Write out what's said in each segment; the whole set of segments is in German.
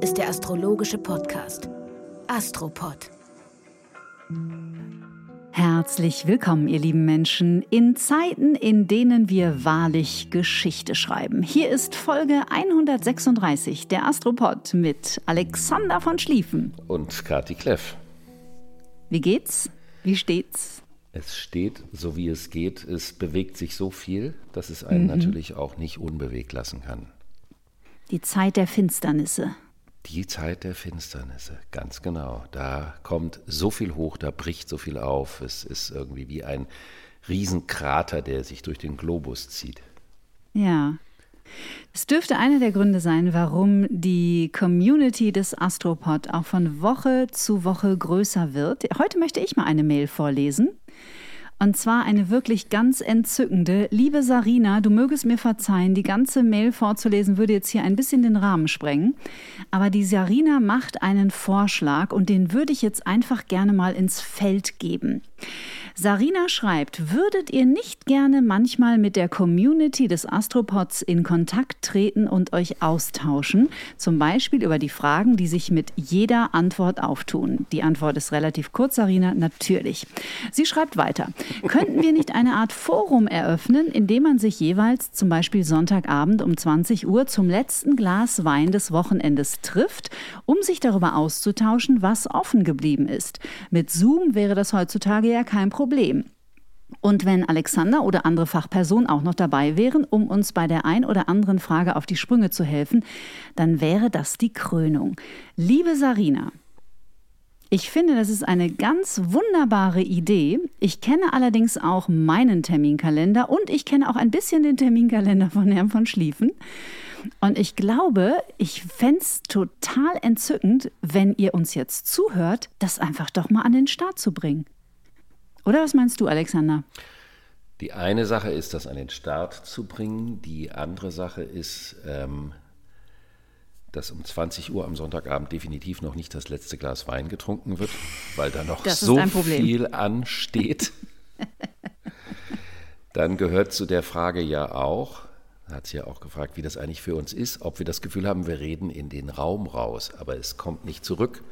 Ist der astrologische Podcast Astropod. Herzlich willkommen, ihr lieben Menschen, in Zeiten, in denen wir wahrlich Geschichte schreiben. Hier ist Folge 136 der Astropod mit Alexander von Schlieffen und Kati Kleff. Wie geht's? Wie steht's? Es steht, so wie es geht. Es bewegt sich so viel, dass es einen mhm. natürlich auch nicht unbewegt lassen kann. Die Zeit der Finsternisse. Die Zeit der Finsternisse, ganz genau. Da kommt so viel hoch, da bricht so viel auf. Es ist irgendwie wie ein Riesenkrater, der sich durch den Globus zieht. Ja. Es dürfte einer der Gründe sein, warum die Community des Astropod auch von Woche zu Woche größer wird. Heute möchte ich mal eine Mail vorlesen. Und zwar eine wirklich ganz entzückende. Liebe Sarina, du mögest mir verzeihen, die ganze Mail vorzulesen würde jetzt hier ein bisschen den Rahmen sprengen. Aber die Sarina macht einen Vorschlag und den würde ich jetzt einfach gerne mal ins Feld geben. Sarina schreibt, würdet ihr nicht gerne manchmal mit der Community des Astropods in Kontakt treten und euch austauschen? Zum Beispiel über die Fragen, die sich mit jeder Antwort auftun. Die Antwort ist relativ kurz, Sarina, natürlich. Sie schreibt weiter, könnten wir nicht eine Art Forum eröffnen, in dem man sich jeweils zum Beispiel Sonntagabend um 20 Uhr zum letzten Glas Wein des Wochenendes trifft, um sich darüber auszutauschen, was offen geblieben ist? Mit Zoom wäre das heutzutage ja kein Problem. Und wenn Alexander oder andere Fachpersonen auch noch dabei wären, um uns bei der ein oder anderen Frage auf die Sprünge zu helfen, dann wäre das die Krönung. Liebe Sarina, ich finde, das ist eine ganz wunderbare Idee. Ich kenne allerdings auch meinen Terminkalender und ich kenne auch ein bisschen den Terminkalender von Herrn von Schlieffen. Und ich glaube, ich fände es total entzückend, wenn ihr uns jetzt zuhört, das einfach doch mal an den Start zu bringen. Oder was meinst du, Alexander? Die eine Sache ist, das an den Start zu bringen. Die andere Sache ist, ähm, dass um 20 Uhr am Sonntagabend definitiv noch nicht das letzte Glas Wein getrunken wird, weil da noch so viel ansteht. Dann gehört zu der Frage ja auch, hat sie ja auch gefragt, wie das eigentlich für uns ist, ob wir das Gefühl haben, wir reden in den Raum raus, aber es kommt nicht zurück.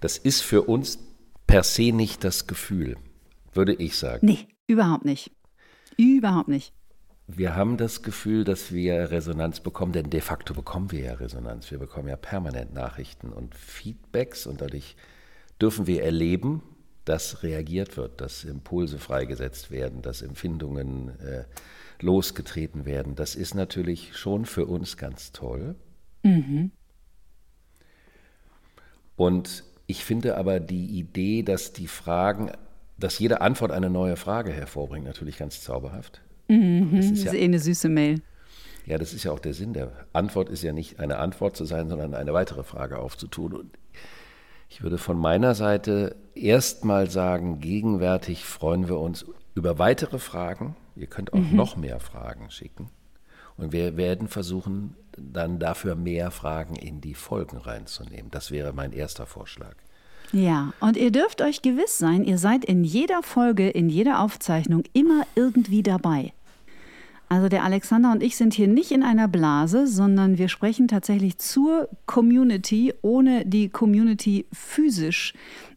Das ist für uns per se nicht das Gefühl würde ich sagen. Nee, überhaupt nicht. Überhaupt nicht. Wir haben das Gefühl, dass wir Resonanz bekommen, denn de facto bekommen wir ja Resonanz. Wir bekommen ja permanent Nachrichten und Feedbacks und dadurch dürfen wir erleben, dass reagiert wird, dass Impulse freigesetzt werden, dass Empfindungen äh, losgetreten werden. Das ist natürlich schon für uns ganz toll. Mhm. Und ich finde aber die Idee, dass die Fragen dass jede Antwort eine neue Frage hervorbringt, natürlich ganz zauberhaft. Mhm, das ist, ja, ist eh eine süße Mail. Ja, das ist ja auch der Sinn der Antwort, ist ja nicht eine Antwort zu sein, sondern eine weitere Frage aufzutun. Und ich würde von meiner Seite erstmal sagen, gegenwärtig freuen wir uns über weitere Fragen. Ihr könnt auch mhm. noch mehr Fragen schicken. Und wir werden versuchen, dann dafür mehr Fragen in die Folgen reinzunehmen. Das wäre mein erster Vorschlag. Ja, und ihr dürft euch gewiss sein, ihr seid in jeder Folge, in jeder Aufzeichnung immer irgendwie dabei. Also der Alexander und ich sind hier nicht in einer Blase, sondern wir sprechen tatsächlich zur Community, ohne die Community physisch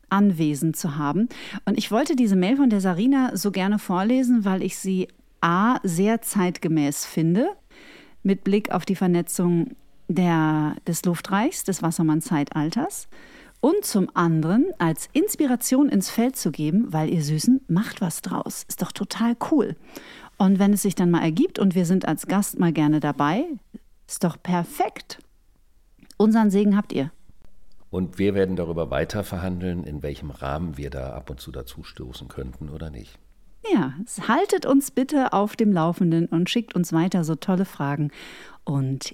anwesend zu haben. Und ich wollte diese Mail von der Sarina so gerne vorlesen, weil ich sie a sehr zeitgemäß finde, mit Blick auf die Vernetzung der, des Luftreichs, des Wassermann-Zeitalters und zum anderen als Inspiration ins Feld zu geben, weil ihr Süßen macht was draus. Ist doch total cool. Und wenn es sich dann mal ergibt und wir sind als Gast mal gerne dabei, ist doch perfekt. Unseren Segen habt ihr. Und wir werden darüber weiter verhandeln, in welchem Rahmen wir da ab und zu dazu stoßen könnten oder nicht. Ja, haltet uns bitte auf dem Laufenden und schickt uns weiter so tolle Fragen. Und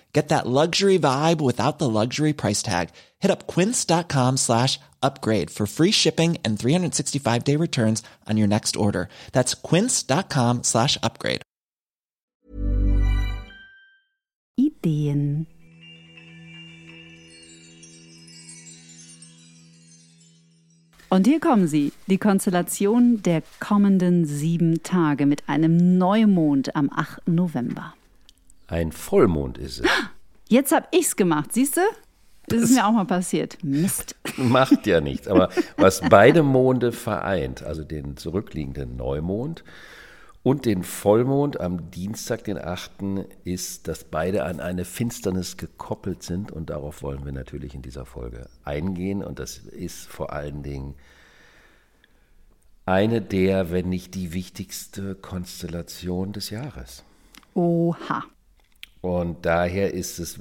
Get that luxury vibe without the luxury price tag. Hit up quince.com slash upgrade for free shipping and 365 day returns on your next order. That's quince.com slash upgrade. Ideen. Und hier kommen sie, die Konstellation der kommenden sieben Tage mit einem Neumond am 8. November. Ein Vollmond ist es. Jetzt hab ich's gemacht, siehst du? Das ist mir auch mal passiert. Mist. Macht ja nichts. Aber was beide Monde vereint, also den zurückliegenden Neumond und den Vollmond am Dienstag, den 8., ist, dass beide an eine Finsternis gekoppelt sind. Und darauf wollen wir natürlich in dieser Folge eingehen. Und das ist vor allen Dingen eine der, wenn nicht die wichtigste Konstellation des Jahres. Oha. Und daher ist es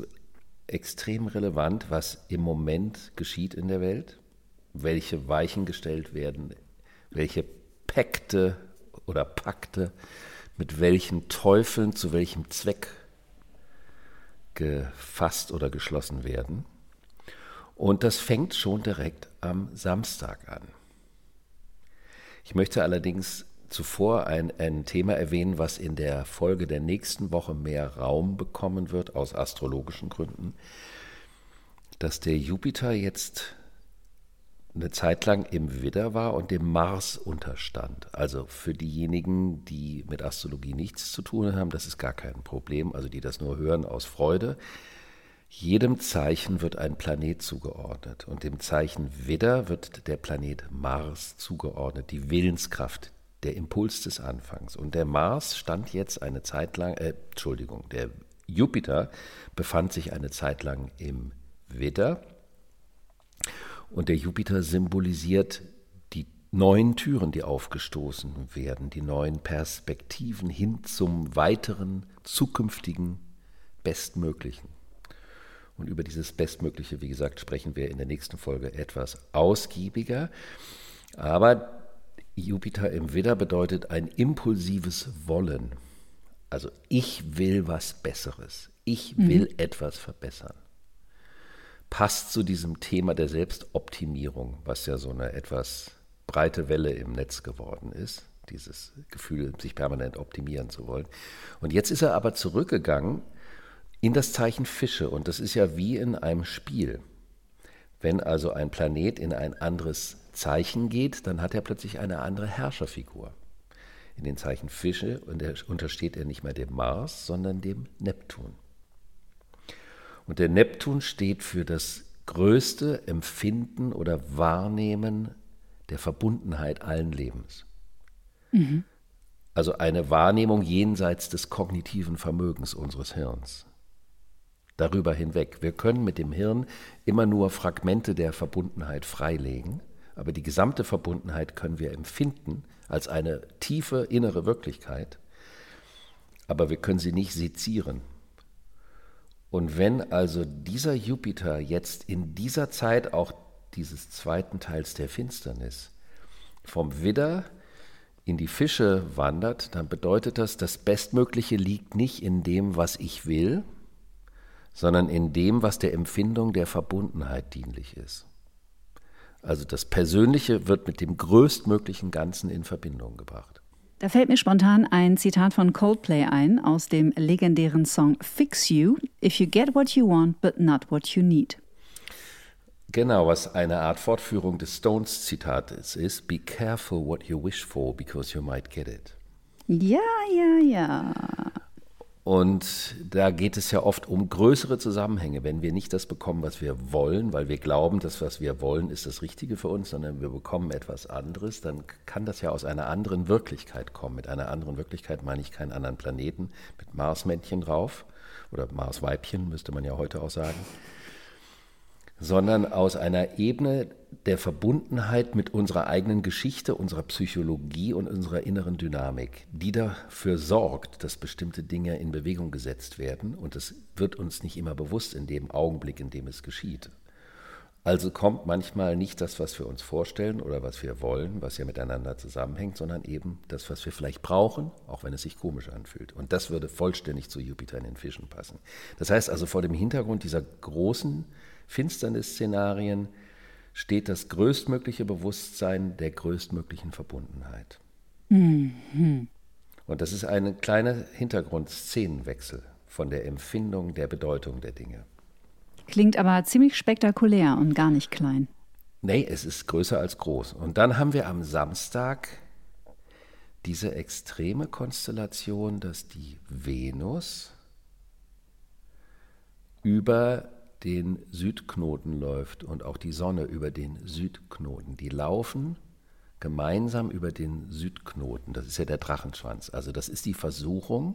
extrem relevant, was im Moment geschieht in der Welt, welche Weichen gestellt werden, welche Pakte oder Pakte mit welchen Teufeln zu welchem Zweck gefasst oder geschlossen werden. Und das fängt schon direkt am Samstag an. Ich möchte allerdings zuvor ein, ein Thema erwähnen, was in der Folge der nächsten Woche mehr Raum bekommen wird, aus astrologischen Gründen, dass der Jupiter jetzt eine Zeit lang im Widder war und dem Mars unterstand. Also für diejenigen, die mit Astrologie nichts zu tun haben, das ist gar kein Problem, also die das nur hören aus Freude. Jedem Zeichen wird ein Planet zugeordnet und dem Zeichen Widder wird der Planet Mars zugeordnet, die Willenskraft, der Impuls des Anfangs. Und der Mars stand jetzt eine Zeit lang, äh, Entschuldigung, der Jupiter befand sich eine Zeit lang im Widder. Und der Jupiter symbolisiert die neuen Türen, die aufgestoßen werden, die neuen Perspektiven hin zum weiteren, zukünftigen, bestmöglichen. Und über dieses Bestmögliche, wie gesagt, sprechen wir in der nächsten Folge etwas ausgiebiger. Aber Jupiter im Widder bedeutet ein impulsives Wollen. Also ich will was Besseres. Ich mhm. will mhm. etwas verbessern. Passt zu diesem Thema der Selbstoptimierung, was ja so eine etwas breite Welle im Netz geworden ist. Dieses Gefühl, sich permanent optimieren zu wollen. Und jetzt ist er aber zurückgegangen in das Zeichen Fische. Und das ist ja wie in einem Spiel. Wenn also ein Planet in ein anderes Zeichen geht, dann hat er plötzlich eine andere Herrscherfigur. In den Zeichen Fische untersteht er nicht mehr dem Mars, sondern dem Neptun. Und der Neptun steht für das größte Empfinden oder Wahrnehmen der Verbundenheit allen Lebens. Mhm. Also eine Wahrnehmung jenseits des kognitiven Vermögens unseres Hirns. Darüber hinweg. Wir können mit dem Hirn immer nur Fragmente der Verbundenheit freilegen aber die gesamte Verbundenheit können wir empfinden als eine tiefe innere Wirklichkeit, aber wir können sie nicht sezieren. Und wenn also dieser Jupiter jetzt in dieser Zeit auch dieses zweiten Teils der Finsternis vom Widder in die Fische wandert, dann bedeutet das, das Bestmögliche liegt nicht in dem, was ich will, sondern in dem, was der Empfindung der Verbundenheit dienlich ist. Also das Persönliche wird mit dem größtmöglichen Ganzen in Verbindung gebracht. Da fällt mir spontan ein Zitat von Coldplay ein aus dem legendären Song Fix You, If you get what you want, but not what you need. Genau, was eine Art Fortführung des Stones-Zitates ist: Be careful what you wish for, because you might get it. Ja, ja, ja. Und da geht es ja oft um größere Zusammenhänge. Wenn wir nicht das bekommen, was wir wollen, weil wir glauben, dass was wir wollen, ist das Richtige für uns, sondern wir bekommen etwas anderes, dann kann das ja aus einer anderen Wirklichkeit kommen. Mit einer anderen Wirklichkeit meine ich keinen anderen Planeten mit Marsmännchen drauf oder Marsweibchen, müsste man ja heute auch sagen, sondern aus einer Ebene der Verbundenheit mit unserer eigenen Geschichte, unserer Psychologie und unserer inneren Dynamik, die dafür sorgt, dass bestimmte Dinge in Bewegung gesetzt werden. Und es wird uns nicht immer bewusst in dem Augenblick, in dem es geschieht. Also kommt manchmal nicht das, was wir uns vorstellen oder was wir wollen, was ja miteinander zusammenhängt, sondern eben das, was wir vielleicht brauchen, auch wenn es sich komisch anfühlt. Und das würde vollständig zu Jupiter in den Fischen passen. Das heißt also, vor dem Hintergrund dieser großen Finsternis-Szenarien steht das größtmögliche Bewusstsein der größtmöglichen Verbundenheit. Mhm. Und das ist ein kleiner Hintergrundszenenwechsel von der Empfindung der Bedeutung der Dinge. Klingt aber ziemlich spektakulär und gar nicht klein. Nee, es ist größer als groß. Und dann haben wir am Samstag diese extreme Konstellation, dass die Venus über den Südknoten läuft und auch die Sonne über den Südknoten. Die laufen gemeinsam über den Südknoten. Das ist ja der Drachenschwanz. Also das ist die Versuchung,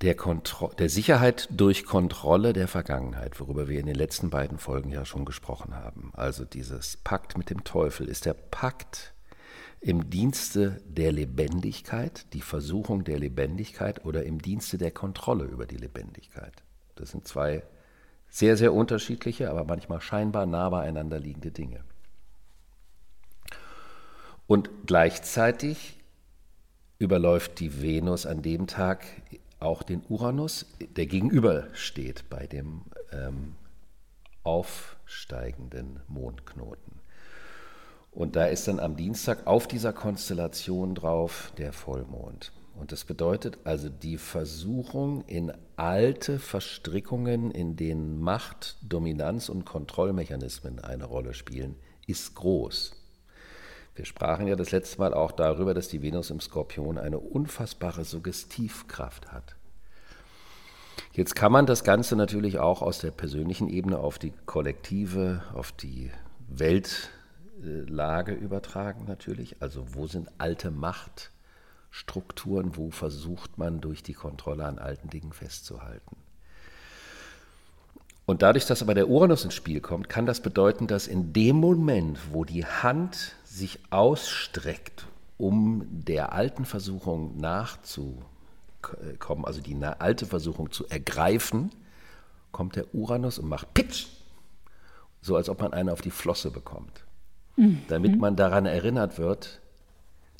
der, Kontro der Sicherheit durch Kontrolle der Vergangenheit, worüber wir in den letzten beiden Folgen ja schon gesprochen haben. Also dieses Pakt mit dem Teufel ist der Pakt im Dienste der Lebendigkeit, die Versuchung der Lebendigkeit oder im Dienste der Kontrolle über die Lebendigkeit. Das sind zwei sehr, sehr unterschiedliche, aber manchmal scheinbar nah beieinander liegende Dinge. Und gleichzeitig überläuft die Venus an dem Tag auch den Uranus, der gegenübersteht bei dem ähm, aufsteigenden Mondknoten. Und da ist dann am Dienstag auf dieser Konstellation drauf der Vollmond. Und das bedeutet also die Versuchung in alte Verstrickungen, in denen Macht, Dominanz und Kontrollmechanismen eine Rolle spielen, ist groß. Wir sprachen ja das letzte Mal auch darüber, dass die Venus im Skorpion eine unfassbare Suggestivkraft hat. Jetzt kann man das Ganze natürlich auch aus der persönlichen Ebene auf die kollektive, auf die Weltlage übertragen natürlich. Also wo sind alte Machtstrukturen, wo versucht man durch die Kontrolle an alten Dingen festzuhalten. Und dadurch, dass aber der Uranus ins Spiel kommt, kann das bedeuten, dass in dem Moment, wo die Hand sich ausstreckt, um der alten Versuchung nachzukommen, also die alte Versuchung zu ergreifen, kommt der Uranus und macht Pitch, so als ob man eine auf die Flosse bekommt. Mhm. Damit man daran erinnert wird,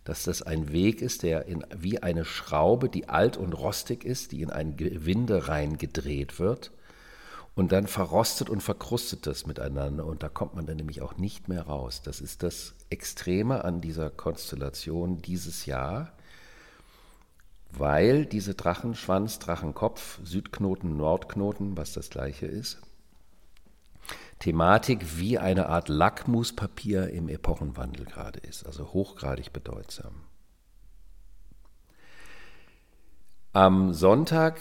dass das ein Weg ist, der in, wie eine Schraube, die alt und rostig ist, die in ein Gewinde reingedreht wird und dann verrostet und verkrustet das miteinander und da kommt man dann nämlich auch nicht mehr raus. Das ist das Extreme an dieser Konstellation dieses Jahr, weil diese Drachenschwanz, Drachenkopf, Südknoten, Nordknoten, was das gleiche ist, Thematik wie eine Art Lackmuspapier im Epochenwandel gerade ist, also hochgradig bedeutsam. Am Sonntag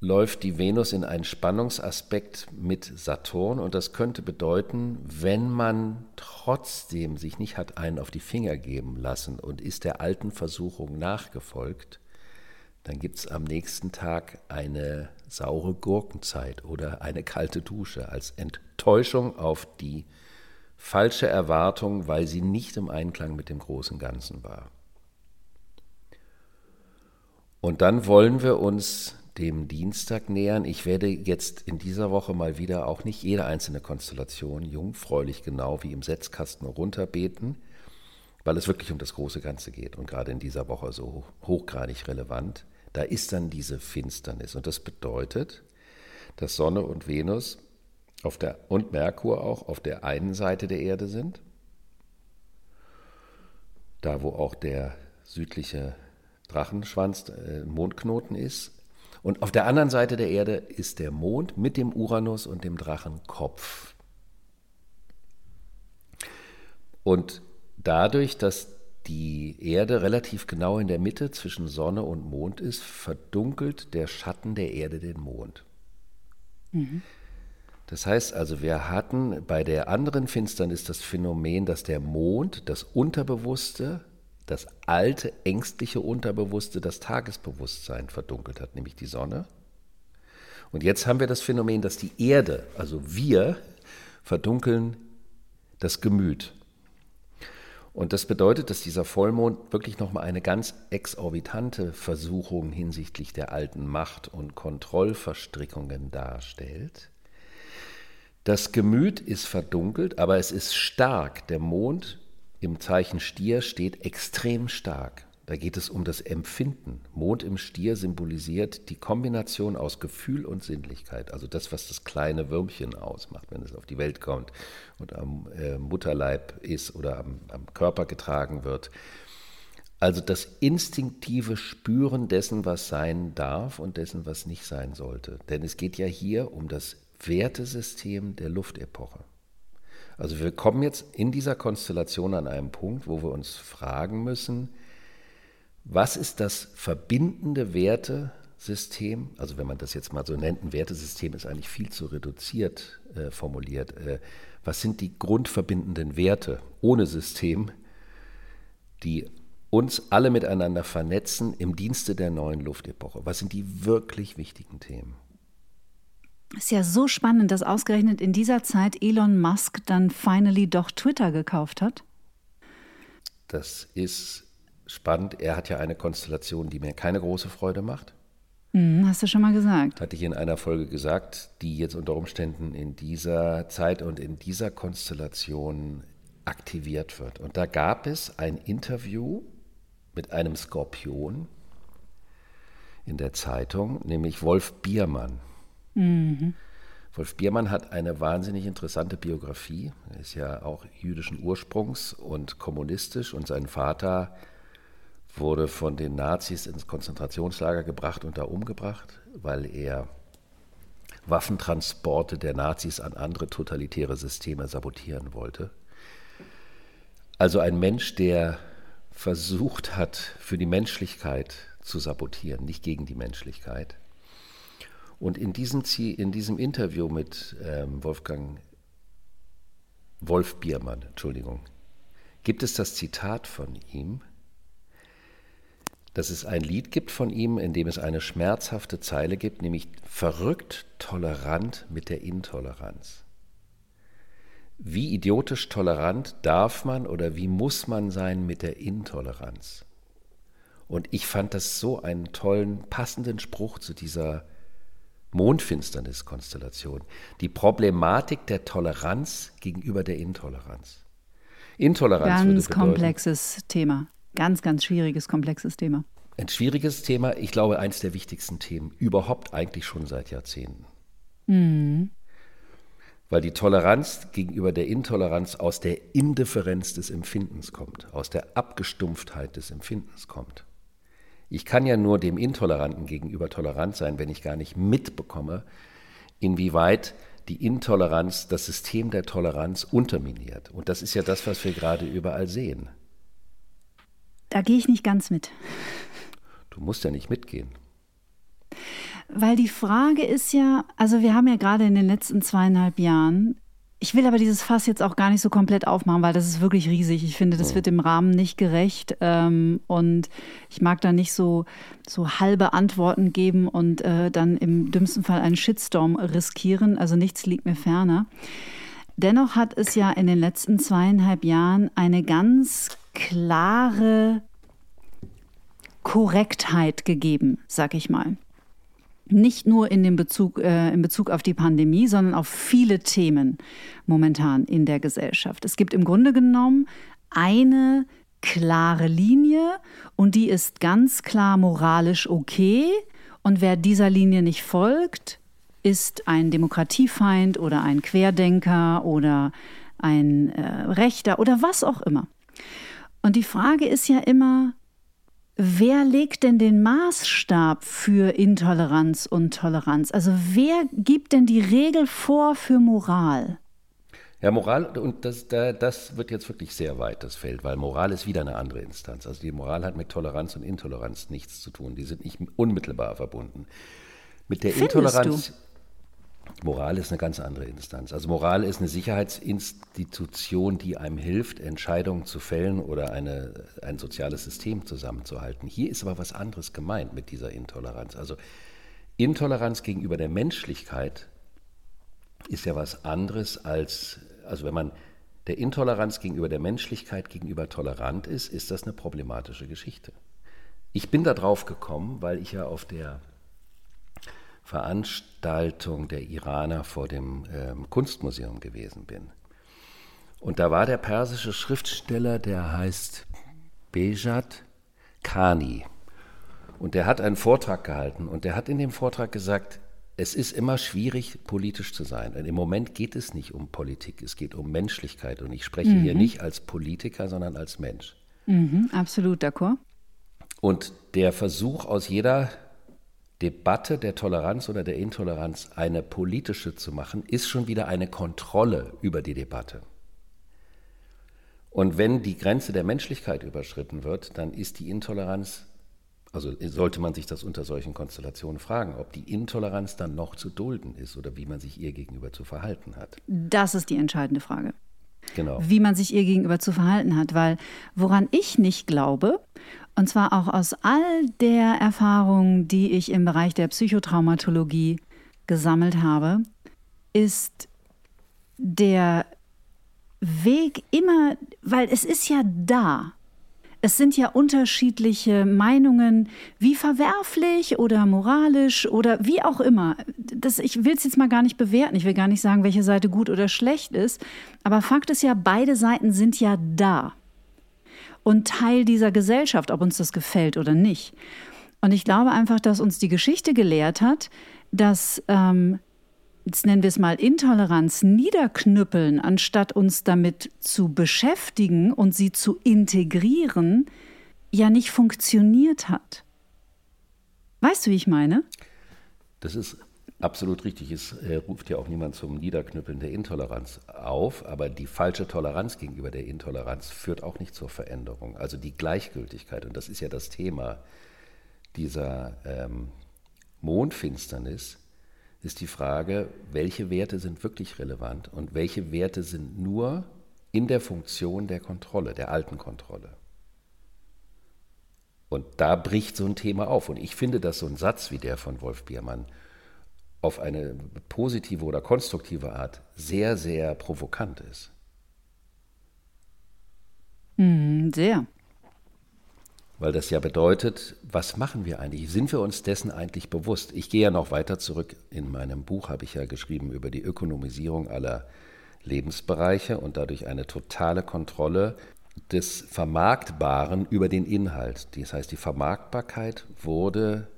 läuft die Venus in einen Spannungsaspekt mit Saturn und das könnte bedeuten, wenn man trotzdem sich nicht hat einen auf die Finger geben lassen und ist der alten Versuchung nachgefolgt, dann gibt es am nächsten Tag eine saure Gurkenzeit oder eine kalte Dusche als Enttäuschung auf die falsche Erwartung, weil sie nicht im Einklang mit dem großen Ganzen war. Und dann wollen wir uns dem Dienstag nähern. Ich werde jetzt in dieser Woche mal wieder auch nicht jede einzelne Konstellation jungfräulich genau wie im Setzkasten runterbeten, weil es wirklich um das große Ganze geht und gerade in dieser Woche so hochgradig relevant. Da ist dann diese Finsternis und das bedeutet, dass Sonne und Venus auf der, und Merkur auch auf der einen Seite der Erde sind, da wo auch der südliche Drachenschwanz, äh, Mondknoten ist, und auf der anderen Seite der Erde ist der Mond mit dem Uranus und dem Drachenkopf. Und dadurch, dass die Erde relativ genau in der Mitte zwischen Sonne und Mond ist, verdunkelt der Schatten der Erde den Mond. Mhm. Das heißt also, wir hatten bei der anderen Finsternis das Phänomen, dass der Mond das Unterbewusste das alte, ängstliche Unterbewusste das Tagesbewusstsein verdunkelt hat, nämlich die Sonne. Und jetzt haben wir das Phänomen, dass die Erde, also wir, verdunkeln das Gemüt. Und das bedeutet, dass dieser Vollmond wirklich nochmal eine ganz exorbitante Versuchung hinsichtlich der alten Macht- und Kontrollverstrickungen darstellt. Das Gemüt ist verdunkelt, aber es ist stark. Der Mond im Zeichen Stier steht extrem stark. Da geht es um das Empfinden. Mond im Stier symbolisiert die Kombination aus Gefühl und Sinnlichkeit, also das, was das kleine Würmchen ausmacht, wenn es auf die Welt kommt und am äh, Mutterleib ist oder am, am Körper getragen wird. Also das instinktive Spüren dessen, was sein darf und dessen, was nicht sein sollte. Denn es geht ja hier um das Wertesystem der Luftepoche. Also wir kommen jetzt in dieser Konstellation an einen Punkt, wo wir uns fragen müssen, was ist das verbindende Wertesystem? Also wenn man das jetzt mal so nennt, ein Wertesystem ist eigentlich viel zu reduziert äh, formuliert. Äh, was sind die grundverbindenden Werte ohne System, die uns alle miteinander vernetzen im Dienste der neuen Luftepoche? Was sind die wirklich wichtigen Themen? Ist ja so spannend, dass ausgerechnet in dieser Zeit Elon Musk dann finally doch Twitter gekauft hat. Das ist spannend. Er hat ja eine Konstellation, die mir keine große Freude macht. Mhm, hast du schon mal gesagt. Hatte ich in einer Folge gesagt, die jetzt unter Umständen in dieser Zeit und in dieser Konstellation aktiviert wird. Und da gab es ein Interview mit einem Skorpion in der Zeitung, nämlich Wolf Biermann. Mhm. Wolf Biermann hat eine wahnsinnig interessante Biografie. Er ist ja auch jüdischen Ursprungs und kommunistisch und sein Vater wurde von den Nazis ins Konzentrationslager gebracht und da umgebracht, weil er Waffentransporte der Nazis an andere totalitäre Systeme sabotieren wollte. Also ein Mensch, der versucht hat, für die Menschlichkeit zu sabotieren, nicht gegen die Menschlichkeit. Und in diesem, in diesem Interview mit ähm, Wolfgang Wolf Biermann, Entschuldigung, gibt es das Zitat von ihm, dass es ein Lied gibt von ihm, in dem es eine schmerzhafte Zeile gibt, nämlich verrückt tolerant mit der Intoleranz. Wie idiotisch tolerant darf man oder wie muss man sein mit der Intoleranz? Und ich fand das so einen tollen, passenden Spruch zu dieser Mondfinsterniskonstellation. Die Problematik der Toleranz gegenüber der Intoleranz. Intoleranz Ganz bedeuten, komplexes Thema. Ganz, ganz schwieriges, komplexes Thema. Ein schwieriges Thema, ich glaube, eines der wichtigsten Themen überhaupt eigentlich schon seit Jahrzehnten. Mhm. Weil die Toleranz gegenüber der Intoleranz aus der Indifferenz des Empfindens kommt, aus der Abgestumpftheit des Empfindens kommt. Ich kann ja nur dem Intoleranten gegenüber tolerant sein, wenn ich gar nicht mitbekomme, inwieweit die Intoleranz das System der Toleranz unterminiert. Und das ist ja das, was wir gerade überall sehen. Da gehe ich nicht ganz mit. Du musst ja nicht mitgehen. Weil die Frage ist ja, also wir haben ja gerade in den letzten zweieinhalb Jahren, ich will aber dieses Fass jetzt auch gar nicht so komplett aufmachen, weil das ist wirklich riesig. Ich finde, das wird dem Rahmen nicht gerecht. Ähm, und ich mag da nicht so, so halbe Antworten geben und äh, dann im dümmsten Fall einen Shitstorm riskieren. Also nichts liegt mir ferner. Dennoch hat es ja in den letzten zweieinhalb Jahren eine ganz klare Korrektheit gegeben, sag ich mal. Nicht nur in, dem Bezug, äh, in Bezug auf die Pandemie, sondern auf viele Themen momentan in der Gesellschaft. Es gibt im Grunde genommen eine klare Linie und die ist ganz klar moralisch okay. Und wer dieser Linie nicht folgt, ist ein Demokratiefeind oder ein Querdenker oder ein äh, Rechter oder was auch immer. Und die Frage ist ja immer, wer legt denn den Maßstab für Intoleranz und Toleranz? Also wer gibt denn die Regel vor für Moral? Ja, Moral, und das, das wird jetzt wirklich sehr weit, das Feld, weil Moral ist wieder eine andere Instanz. Also die Moral hat mit Toleranz und Intoleranz nichts zu tun. Die sind nicht unmittelbar verbunden. Mit der Findest Intoleranz. Du? Moral ist eine ganz andere Instanz. Also Moral ist eine Sicherheitsinstitution, die einem hilft, Entscheidungen zu fällen oder eine, ein soziales System zusammenzuhalten. Hier ist aber was anderes gemeint mit dieser Intoleranz. Also Intoleranz gegenüber der Menschlichkeit ist ja was anderes als, also wenn man der Intoleranz gegenüber der Menschlichkeit gegenüber tolerant ist, ist das eine problematische Geschichte. Ich bin da drauf gekommen, weil ich ja auf der Veranstaltung der Iraner vor dem ähm, Kunstmuseum gewesen bin. Und da war der persische Schriftsteller, der heißt Bejat Kani. Und der hat einen Vortrag gehalten und der hat in dem Vortrag gesagt, es ist immer schwierig, politisch zu sein. Und im Moment geht es nicht um Politik, es geht um Menschlichkeit. Und ich spreche mhm. hier nicht als Politiker, sondern als Mensch. Mhm, absolut, d'accord. Und der Versuch aus jeder Debatte der Toleranz oder der Intoleranz eine politische zu machen, ist schon wieder eine Kontrolle über die Debatte. Und wenn die Grenze der Menschlichkeit überschritten wird, dann ist die Intoleranz, also sollte man sich das unter solchen Konstellationen fragen, ob die Intoleranz dann noch zu dulden ist oder wie man sich ihr gegenüber zu verhalten hat. Das ist die entscheidende Frage. Genau. Wie man sich ihr gegenüber zu verhalten hat, weil woran ich nicht glaube, und zwar auch aus all der Erfahrung, die ich im Bereich der Psychotraumatologie gesammelt habe, ist der Weg immer, weil es ist ja da. Es sind ja unterschiedliche Meinungen, wie verwerflich oder moralisch oder wie auch immer. Das, ich will es jetzt mal gar nicht bewerten. Ich will gar nicht sagen, welche Seite gut oder schlecht ist. Aber Fakt ist ja, beide Seiten sind ja da und Teil dieser Gesellschaft, ob uns das gefällt oder nicht. Und ich glaube einfach, dass uns die Geschichte gelehrt hat, dass ähm, jetzt nennen wir es mal Intoleranz, niederknüppeln, anstatt uns damit zu beschäftigen und sie zu integrieren, ja nicht funktioniert hat. Weißt du, wie ich meine? Das ist absolut richtig. Es äh, ruft ja auch niemand zum Niederknüppeln der Intoleranz auf, aber die falsche Toleranz gegenüber der Intoleranz führt auch nicht zur Veränderung. Also die Gleichgültigkeit, und das ist ja das Thema dieser ähm, Mondfinsternis, ist die Frage, welche Werte sind wirklich relevant und welche Werte sind nur in der Funktion der Kontrolle, der alten Kontrolle. Und da bricht so ein Thema auf. Und ich finde, dass so ein Satz wie der von Wolf Biermann auf eine positive oder konstruktive Art sehr, sehr provokant ist. Hm, sehr. Weil das ja bedeutet, was machen wir eigentlich? Sind wir uns dessen eigentlich bewusst? Ich gehe ja noch weiter zurück. In meinem Buch habe ich ja geschrieben über die Ökonomisierung aller Lebensbereiche und dadurch eine totale Kontrolle des Vermarktbaren über den Inhalt. Das heißt, die Vermarktbarkeit wurde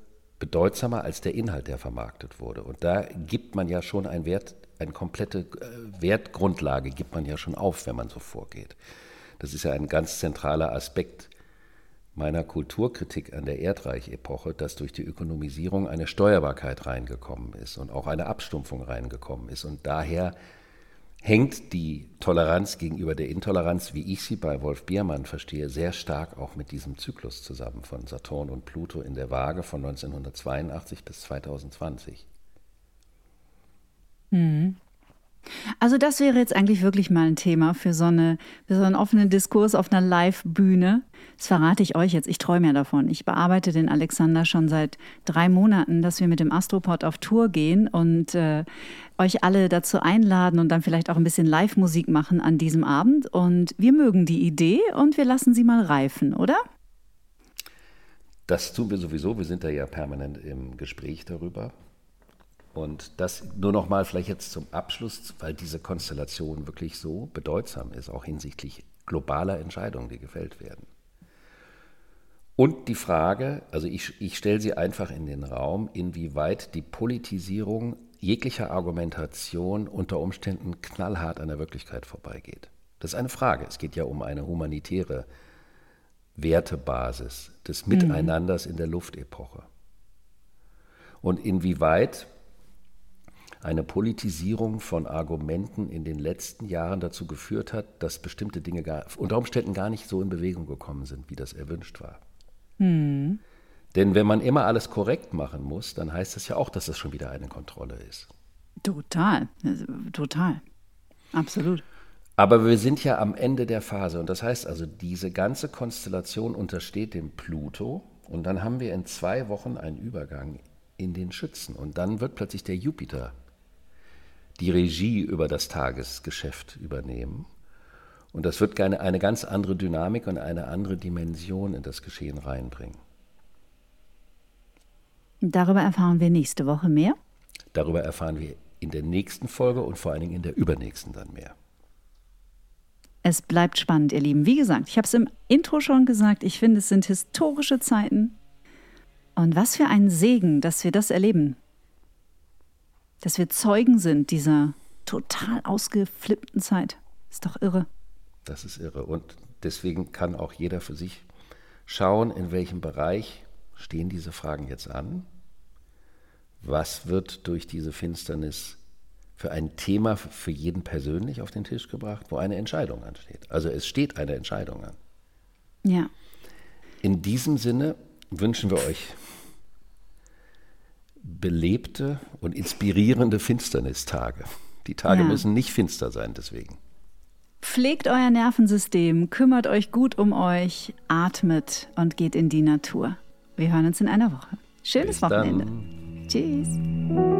bedeutsamer als der Inhalt, der vermarktet wurde. Und da gibt man ja schon ein Wert, eine komplette äh, Wertgrundlage gibt man ja schon auf, wenn man so vorgeht. Das ist ja ein ganz zentraler Aspekt meiner Kulturkritik an der Erdreich-Epoche, dass durch die Ökonomisierung eine Steuerbarkeit reingekommen ist und auch eine Abstumpfung reingekommen ist. Und daher hängt die Toleranz gegenüber der Intoleranz, wie ich sie bei Wolf Biermann verstehe, sehr stark auch mit diesem Zyklus zusammen von Saturn und Pluto in der Waage von 1982 bis 2020. Mhm. Also das wäre jetzt eigentlich wirklich mal ein Thema für so, eine, für so einen offenen Diskurs auf einer Live-Bühne. Das verrate ich euch jetzt. Ich träume ja davon. Ich bearbeite den Alexander schon seit drei Monaten, dass wir mit dem Astropod auf Tour gehen und äh, euch alle dazu einladen und dann vielleicht auch ein bisschen Live-Musik machen an diesem Abend. Und wir mögen die Idee und wir lassen sie mal reifen, oder? Das tun wir sowieso. Wir sind da ja permanent im Gespräch darüber. Und das nur noch mal vielleicht jetzt zum Abschluss, weil diese Konstellation wirklich so bedeutsam ist, auch hinsichtlich globaler Entscheidungen, die gefällt werden. Und die Frage, also ich, ich stelle sie einfach in den Raum, inwieweit die Politisierung jeglicher Argumentation unter Umständen knallhart an der Wirklichkeit vorbeigeht. Das ist eine Frage. Es geht ja um eine humanitäre Wertebasis des mhm. Miteinanders in der Luftepoche. Und inwieweit eine Politisierung von Argumenten in den letzten Jahren dazu geführt hat, dass bestimmte Dinge gar, unter Umständen gar nicht so in Bewegung gekommen sind, wie das erwünscht war. Hm. Denn wenn man immer alles korrekt machen muss, dann heißt das ja auch, dass das schon wieder eine Kontrolle ist. Total, total, absolut. Aber wir sind ja am Ende der Phase und das heißt also, diese ganze Konstellation untersteht dem Pluto und dann haben wir in zwei Wochen einen Übergang in den Schützen und dann wird plötzlich der Jupiter die Regie über das Tagesgeschäft übernehmen. Und das wird eine, eine ganz andere Dynamik und eine andere Dimension in das Geschehen reinbringen. Darüber erfahren wir nächste Woche mehr. Darüber erfahren wir in der nächsten Folge und vor allen Dingen in der übernächsten dann mehr. Es bleibt spannend, ihr Lieben. Wie gesagt, ich habe es im Intro schon gesagt, ich finde, es sind historische Zeiten. Und was für ein Segen, dass wir das erleben. Dass wir Zeugen sind dieser total ausgeflippten Zeit. Ist doch irre. Das ist irre. Und deswegen kann auch jeder für sich schauen, in welchem Bereich stehen diese Fragen jetzt an. Was wird durch diese Finsternis für ein Thema für jeden persönlich auf den Tisch gebracht, wo eine Entscheidung ansteht? Also es steht eine Entscheidung an. Ja. In diesem Sinne wünschen wir euch belebte und inspirierende Finsternistage. Die Tage Ja. müssen nicht finster sein, deswegen. Pflegt euer Nervensystem, kümmert euch gut um euch, atmet und geht in die Natur. Wir hören uns in einer Woche. Schönes Bis dann. Wochenende. Tschüss.